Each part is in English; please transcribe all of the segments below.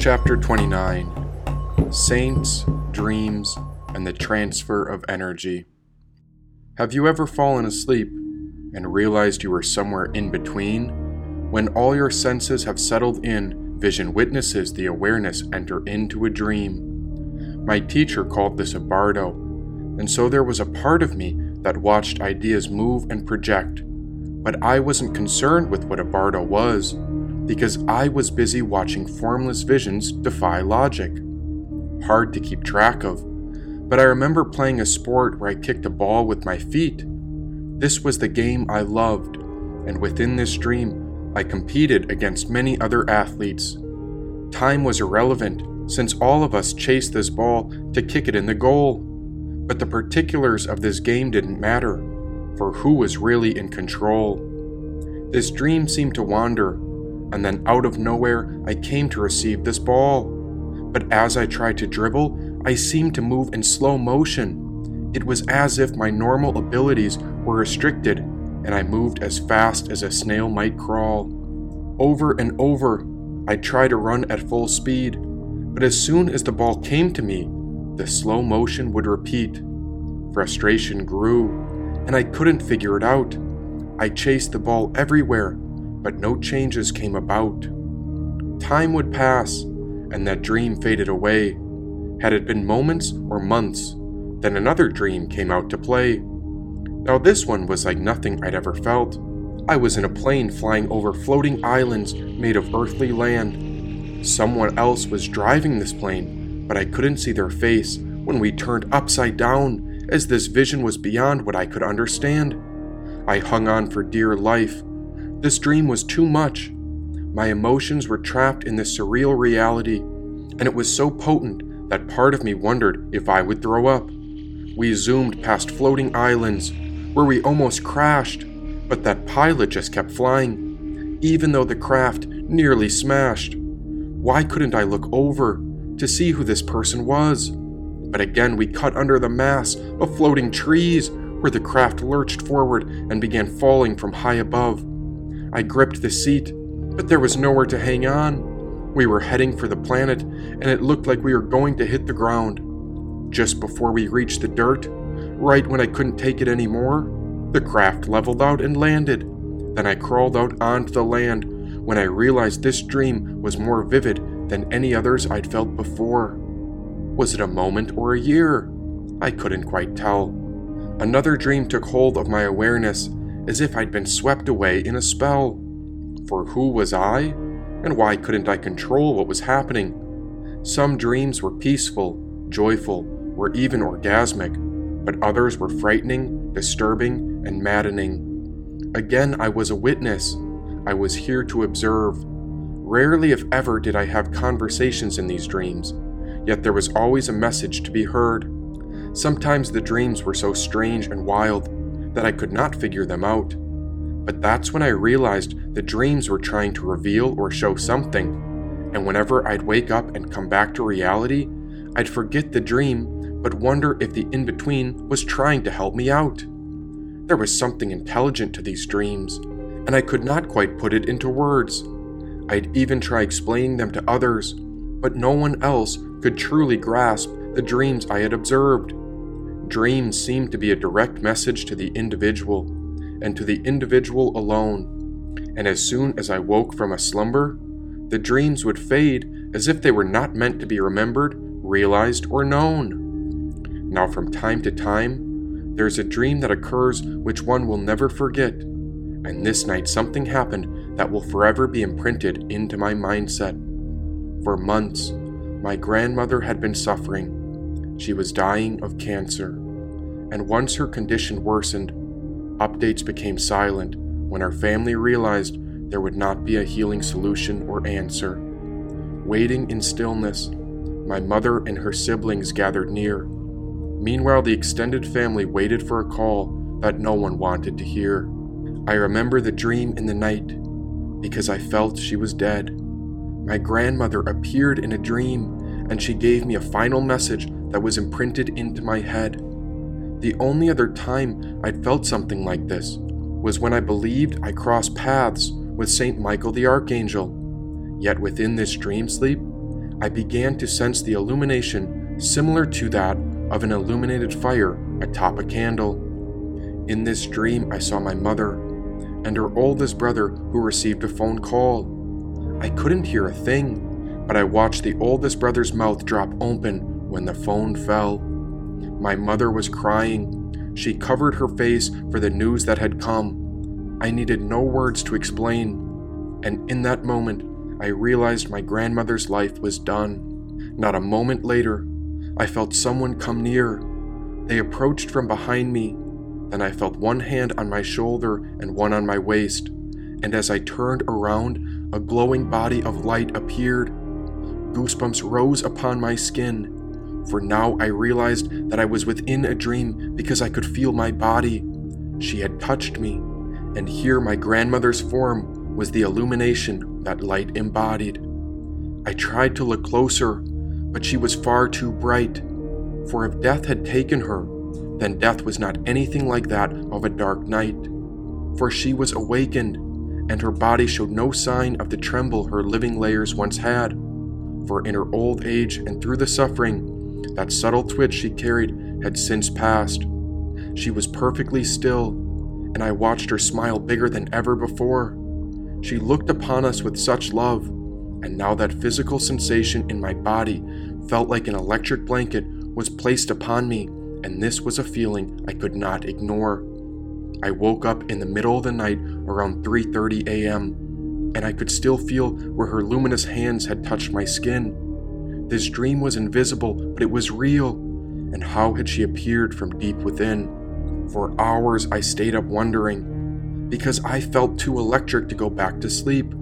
Chapter 29 Saints, Dreams, and the Transfer of Energy. Have you ever fallen asleep and realized you were somewhere in between? When all your senses have settled in, vision witnesses the awareness enter into a dream. My teacher called this a bardo, and so there was a part of me that watched ideas move and project. But I wasn't concerned with what a bardo was because I was busy watching formless visions defy logic. Hard to keep track of, but I remember playing a sport where I kicked a ball with my feet. This was the game I loved, and within this dream, I competed against many other athletes. Time was irrelevant since all of us chased this ball to kick it in the goal. But the particulars of this game didn't matter, for who was really in control? This dream seemed to wander and then out of nowhere, I came to receive this ball. But as I tried to dribble, I seemed to move in slow motion. It was as if my normal abilities were restricted, and I moved as fast as a snail might crawl. Over and over, I tried to run at full speed, but as soon as the ball came to me, the slow motion would repeat. Frustration grew, and I couldn't figure it out. I chased the ball everywhere, but no changes came about. Time would pass, and that dream faded away. Had it been moments or months, then another dream came out to play. Now, this one was like nothing I'd ever felt. I was in a plane flying over floating islands made of earthly land. Someone else was driving this plane, but I couldn't see their face when we turned upside down, as this vision was beyond what I could understand. I hung on for dear life, this dream was too much. My emotions were trapped in this surreal reality, and it was so potent that part of me wondered if I would throw up. We zoomed past floating islands where we almost crashed, but that pilot just kept flying, even though the craft nearly smashed. Why couldn't I look over to see who this person was? But again, we cut under the mass of floating trees where the craft lurched forward and began falling from high above. I gripped the seat, but there was nowhere to hang on. We were heading for the planet, and it looked like we were going to hit the ground. Just before we reached the dirt, right when I couldn't take it anymore, the craft leveled out and landed. Then I crawled out onto the land when I realized this dream was more vivid than any others I'd felt before. Was it a moment or a year? I couldn't quite tell. Another dream took hold of my awareness as if I'd been swept away in a spell. For who was I, and why couldn't I control what was happening? Some dreams were peaceful, joyful, or even orgasmic, but others were frightening, disturbing, and maddening. Again, I was a witness. I was here to observe. Rarely, if ever, did I have conversations in these dreams, yet there was always a message to be heard. Sometimes the dreams were so strange and wild that I could not figure them out. But that's when I realized the dreams were trying to reveal or show something, and whenever I'd wake up and come back to reality, I'd forget the dream but wonder if the in between was trying to help me out. There was something intelligent to these dreams, and I could not quite put it into words. I'd even try explaining them to others, but no one else could truly grasp the dreams I had observed. Dreams seem to be a direct message to the individual, and to the individual alone. And as soon as I woke from a slumber, the dreams would fade as if they were not meant to be remembered, realized, or known. Now, from time to time, there's a dream that occurs which one will never forget, and this night something happened that will forever be imprinted into my mindset. For months, my grandmother had been suffering. She was dying of cancer and once her condition worsened, updates became silent when our family realized there would not be a healing solution or answer. Waiting in stillness, my mother and her siblings gathered near. Meanwhile, the extended family waited for a call that no one wanted to hear. I remember the dream in the night because I felt she was dead. My grandmother appeared in a dream and she gave me a final message that was imprinted into my head. The only other time I'd felt something like this was when I believed I crossed paths with St. Michael the Archangel. Yet within this dream sleep, I began to sense the illumination similar to that of an illuminated fire atop a candle. In this dream, I saw my mother and her oldest brother who received a phone call. I couldn't hear a thing, but I watched the oldest brother's mouth drop open when the phone fell. My mother was crying. She covered her face for the news that had come. I needed no words to explain, and in that moment, I realized my grandmother's life was done. Not a moment later, I felt someone come near. They approached from behind me. Then I felt one hand on my shoulder and one on my waist. And as I turned around, a glowing body of light appeared. Goosebumps rose upon my skin. For now I realized that I was within a dream because I could feel my body. She had touched me, and here my grandmother's form was the illumination that light embodied. I tried to look closer, but she was far too bright. For if death had taken her, then death was not anything like that of a dark night. For she was awakened, and her body showed no sign of the tremble her living layers once had. For in her old age and through the suffering, that subtle twitch she carried had since passed. She was perfectly still, and I watched her smile bigger than ever before. She looked upon us with such love, and now that physical sensation in my body felt like an electric blanket was placed upon me, and this was a feeling I could not ignore. I woke up in the middle of the night around 3:30 a.m., and I could still feel where her luminous hands had touched my skin. This dream was invisible, but it was real. And how had she appeared from deep within? For hours I stayed up wondering because I felt too electric to go back to sleep.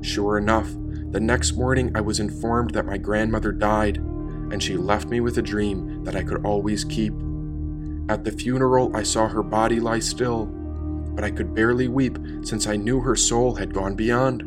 Sure enough, the next morning I was informed that my grandmother died, and she left me with a dream that I could always keep. At the funeral, I saw her body lie still, but I could barely weep since I knew her soul had gone beyond.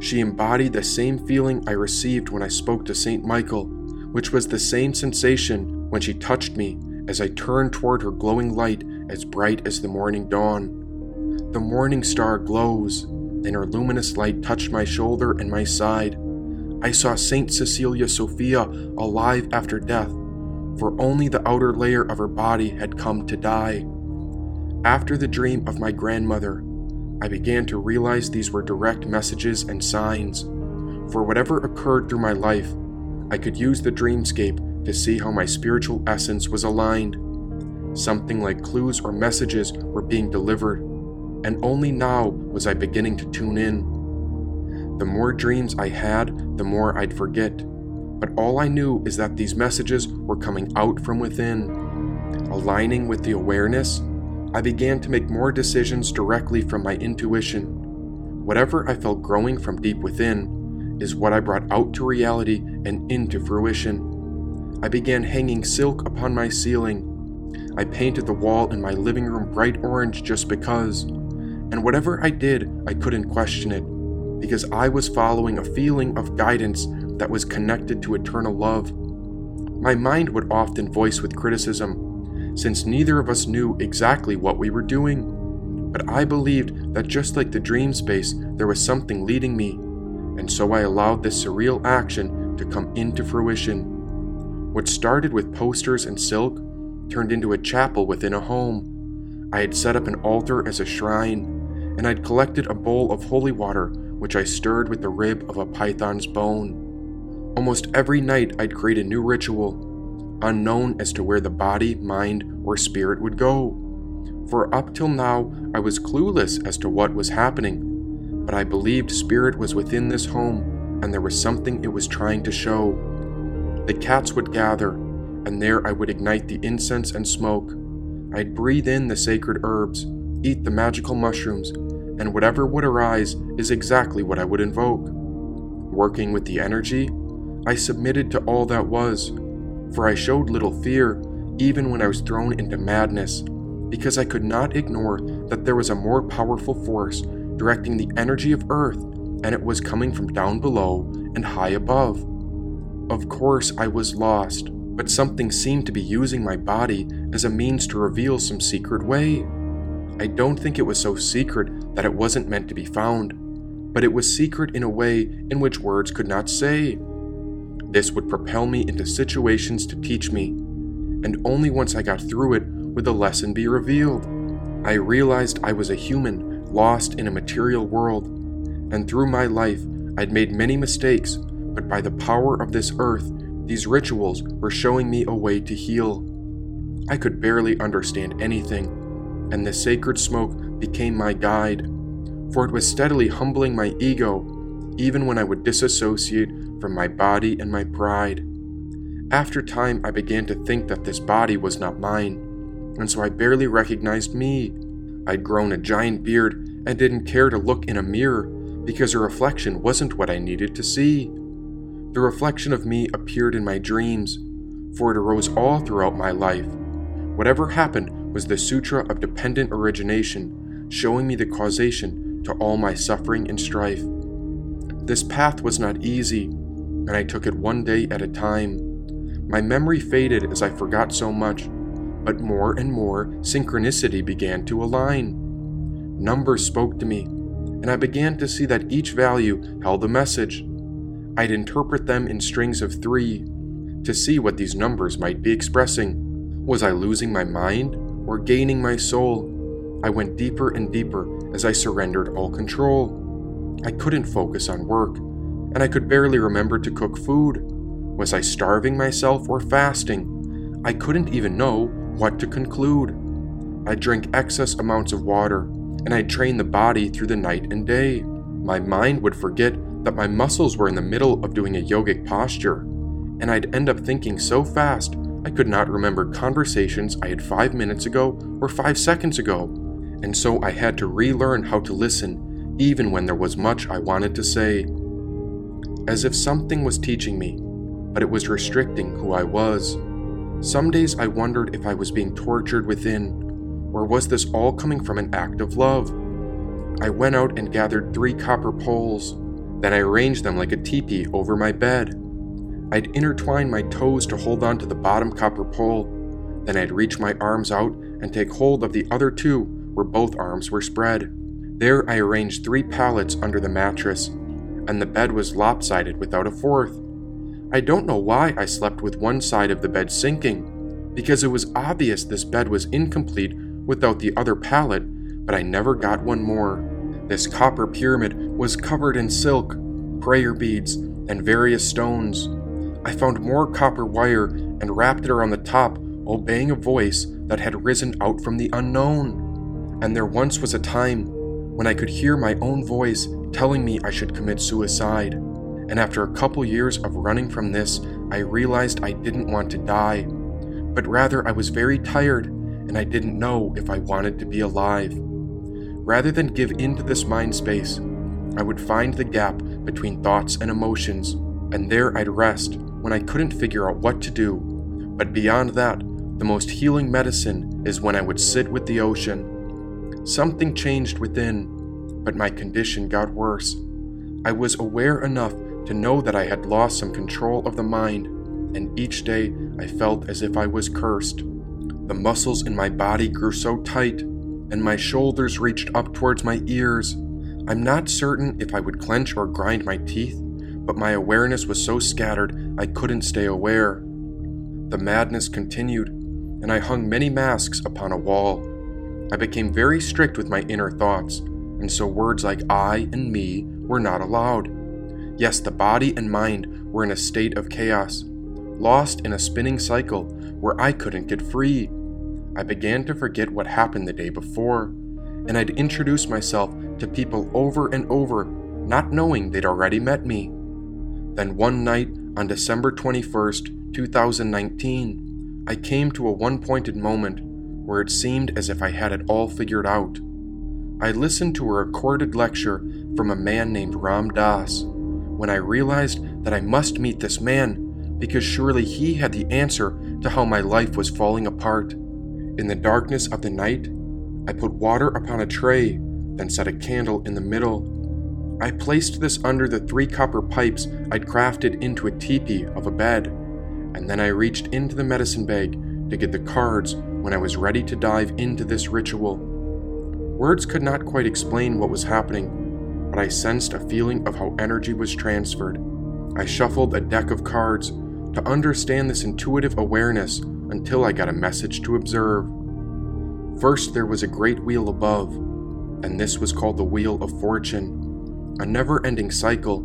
She embodied the same feeling I received when I spoke to St. Michael, which was the same sensation when she touched me as I turned toward her glowing light as bright as the morning dawn. The morning star glows, and her luminous light touched my shoulder and my side. I saw Saint Cecilia Sophia alive after death, for only the outer layer of her body had come to die. After the dream of my grandmother, I began to realize these were direct messages and signs. For whatever occurred through my life, I could use the dreamscape to see how my spiritual essence was aligned. Something like clues or messages were being delivered and only now was I beginning to tune in. The more dreams I had, the more I'd forget, but all I knew is that these messages were coming out from within. Aligning with the awareness, I began to make more decisions directly from my intuition. Whatever I felt growing from deep within is what I brought out to reality and into fruition. I began hanging silk upon my ceiling. I painted the wall in my living room bright orange just because. And whatever I did, I couldn't question it, because I was following a feeling of guidance that was connected to eternal love. My mind would often voice with criticism, since neither of us knew exactly what we were doing. But I believed that just like the dream space, there was something leading me, and so I allowed this surreal action to come into fruition. What started with posters and silk turned into a chapel within a home. I had set up an altar as a shrine, and I'd collected a bowl of holy water, which I stirred with the rib of a python's bone. Almost every night, I'd create a new ritual, unknown as to where the body, mind, or spirit would go. For up till now, I was clueless as to what was happening, but I believed spirit was within this home and there was something it was trying to show. The cats would gather, and there I would ignite the incense and smoke. I'd breathe in the sacred herbs, eat the magical mushrooms, and whatever would arise is exactly what I would invoke. Working with the energy, I submitted to all that was, for I showed little fear even when I was thrown into madness, because I could not ignore that there was a more powerful force directing the energy of Earth, and it was coming from down below and high above. Of course, I was lost, but something seemed to be using my body as a means to reveal some secret way. I don't think it was so secret that it wasn't meant to be found, but it was secret in a way in which words could not say. This would propel me into situations to teach me, and only once I got through it would the lesson be revealed. I realized I was a human lost in a material world, and through my life I'd made many mistakes, but by the power of this earth, these rituals were showing me a way to heal. I could barely understand anything, and the sacred smoke became my guide, for it was steadily humbling my ego, even when I would disassociate from my body and my pride. After time, I began to think that this body was not mine, and so I barely recognized me. I'd grown a giant beard and didn't care to look in a mirror because a reflection wasn't what I needed to see. The reflection of me appeared in my dreams, for it arose all throughout my life. Whatever happened was the Sutra of Dependent Origination, showing me the causation to all my suffering and strife. This path was not easy, and I took it one day at a time. My memory faded as I forgot so much, but more and more synchronicity began to align. Numbers spoke to me, and I began to see that each value held a message. I'd interpret them in strings of three to see what these numbers might be expressing. Was I losing my mind or gaining my soul? I went deeper and deeper as I surrendered all control. I couldn't focus on work, and I could barely remember to cook food. Was I starving myself or fasting? I couldn't even know what to conclude. I drank excess amounts of water, and I trained the body through the night and day. My mind would forget that my muscles were in the middle of doing a yogic posture, and I'd end up thinking so fast I could not remember conversations I had five minutes ago or five seconds ago, and so I had to relearn how to listen even when there was much I wanted to say. As if something was teaching me, but it was restricting who I was. Some days I wondered if I was being tortured within, or was this all coming from an act of love? I went out and gathered three copper poles. Then I arranged them like a teepee over my bed. I'd intertwine my toes to hold on to the bottom copper pole. Then I'd reach my arms out and take hold of the other two where both arms were spread. There I arranged three pallets under the mattress, and the bed was lopsided without a fourth. I don't know why I slept with one side of the bed sinking, because it was obvious this bed was incomplete without the other pallet, but I never got one more. This copper pyramid was covered in silk, prayer beads, and various stones. I found more copper wire and wrapped it around the top, obeying a voice that had risen out from the unknown. And there once was a time when I could hear my own voice telling me I should commit suicide. And after a couple years of running from this, I realized I didn't want to die, but rather I was very tired and I didn't know if I wanted to be alive. Rather than give in to this mind space, I would find the gap between thoughts and emotions, and there I'd rest when I couldn't figure out what to do. But beyond that, the most healing medicine is when I would sit with the ocean. Something changed within, but my condition got worse. I was aware enough to know that I had lost some control of the mind, and each day I felt as if I was cursed. The muscles in my body grew so tight, and my shoulders reached up towards my ears. I'm not certain if I would clench or grind my teeth, but my awareness was so scattered I couldn't stay aware. The madness continued, and I hung many masks upon a wall. I became very strict with my inner thoughts, and so words like I and me were not allowed. Yes, the body and mind were in a state of chaos, lost in a spinning cycle where I couldn't get free. I began to forget what happened the day before, and I'd introduce myself to people over and over, not knowing they'd already met me. Then one night on December 21st, 2019, I came to a one pointed moment where it seemed as if I had it all figured out. I listened to a recorded lecture from a man named Ram Dass when I realized that I must meet this man because surely he had the answer to how my life was falling apart. In the darkness of the night, I put water upon a tray, then set a candle in the middle I placed this under the three copper pipes I'd crafted into a teepee of a bed, and then I reached into the medicine bag to get the cards when I was ready to dive into this ritual. Words could not quite explain what was happening, but I sensed a feeling of how energy was transferred. I shuffled a deck of cards to understand this intuitive awareness until I got a message to observe. First, there was a great wheel above, and this was called the Wheel of Fortune, a never ending cycle.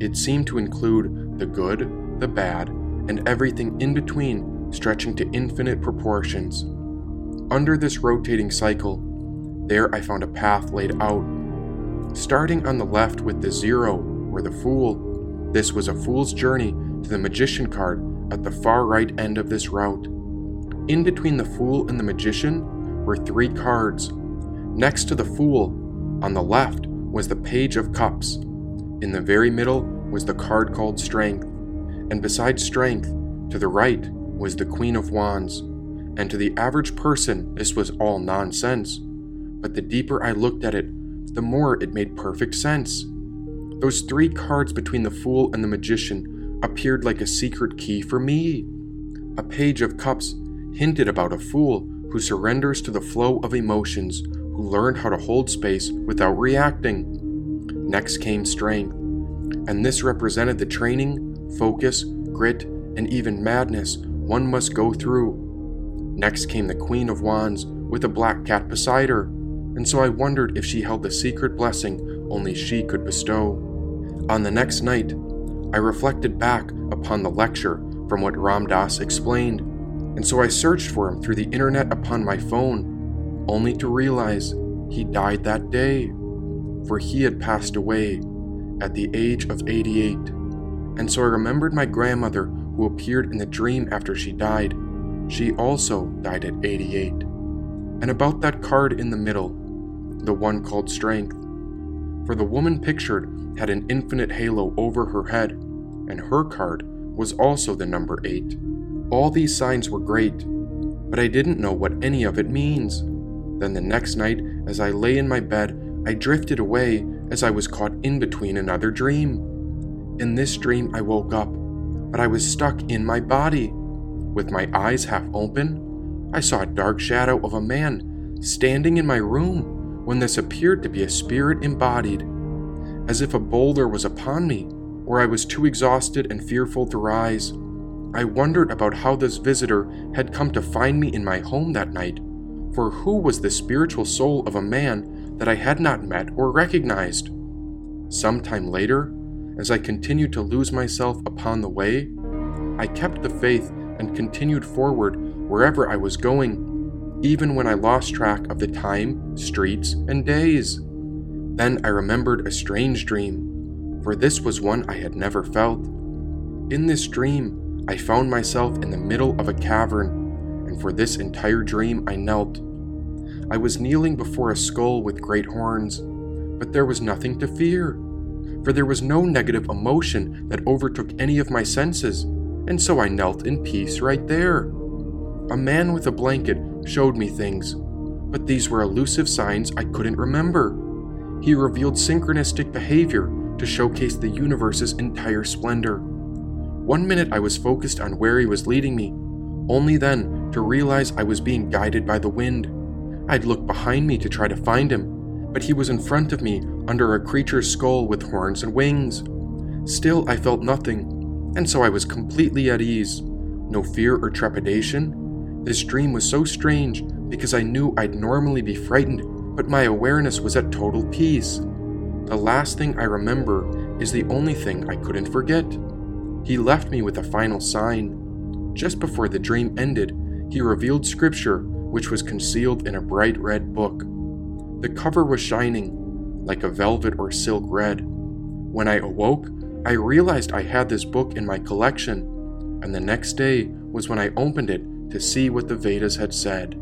It seemed to include the good, the bad, and everything in between, stretching to infinite proportions. Under this rotating cycle, there I found a path laid out. Starting on the left with the zero, or the Fool, this was a fool's journey to the Magician card at the far right end of this route. In between the Fool and the Magician were three cards. Next to the Fool, on the left, was the Page of Cups. In the very middle was the card called Strength, and beside Strength, to the right, was the Queen of Wands. And to the average person, this was all nonsense. But the deeper I looked at it, the more it made perfect sense. Those three cards between the Fool and the Magician appeared like a secret key for me. A Page of Cups hinted about a fool who surrenders to the flow of emotions, who learned how to hold space without reacting. Next came Strength, and this represented the training, focus, grit, and even madness one must go through. Next came the Queen of Wands with a black cat beside her, and so I wondered if she held the secret blessing only she could bestow. On the next night, I reflected back upon the lecture from what Ram Dass explained, and so I searched for him through the internet upon my phone, only to realize he died that day, for he had passed away at the age of 88. And so I remembered my grandmother who appeared in the dream after she died. She also died at 88. And about that card in the middle, the one called Strength. For the woman pictured had an infinite halo over her head, and her card was also the number 8. All these signs were great, but I didn't know what any of it means. Then the next night, as I lay in my bed, I drifted away as I was caught in between another dream. In this dream, I woke up, but I was stuck in my body. With my eyes half open, I saw a dark shadow of a man standing in my room when this appeared to be a spirit embodied, as if a boulder was upon me, or I was too exhausted and fearful to rise. I wondered about how this visitor had come to find me in my home that night, for who was the spiritual soul of a man that I had not met or recognized? Some time later, as I continued to lose myself upon the way, I kept the faith and continued forward wherever I was going, even when I lost track of the time, streets, and days. Then I remembered a strange dream, for this was one I had never felt. In this dream, I found myself in the middle of a cavern, and for this entire dream I knelt. I was kneeling before a skull with great horns, but there was nothing to fear, for there was no negative emotion that overtook any of my senses, and so I knelt in peace right there. A man with a blanket showed me things, but these were elusive signs I couldn't remember. He revealed synchronistic behavior to showcase the universe's entire splendor. One minute I was focused on where he was leading me, only then to realize I was being guided by the wind. I'd look behind me to try to find him, but he was in front of me under a creature's skull with horns and wings. Still, I felt nothing, and so I was completely at ease. No fear or trepidation. This dream was so strange because I knew I'd normally be frightened, but my awareness was at total peace. The last thing I remember is the only thing I couldn't forget. He left me with a final sign. Just before the dream ended, he revealed scripture which was concealed in a bright red book. The cover was shining, like a velvet or silk red. When I awoke, I realized I had this book in my collection, and the next day was when I opened it to see what the Vedas had said.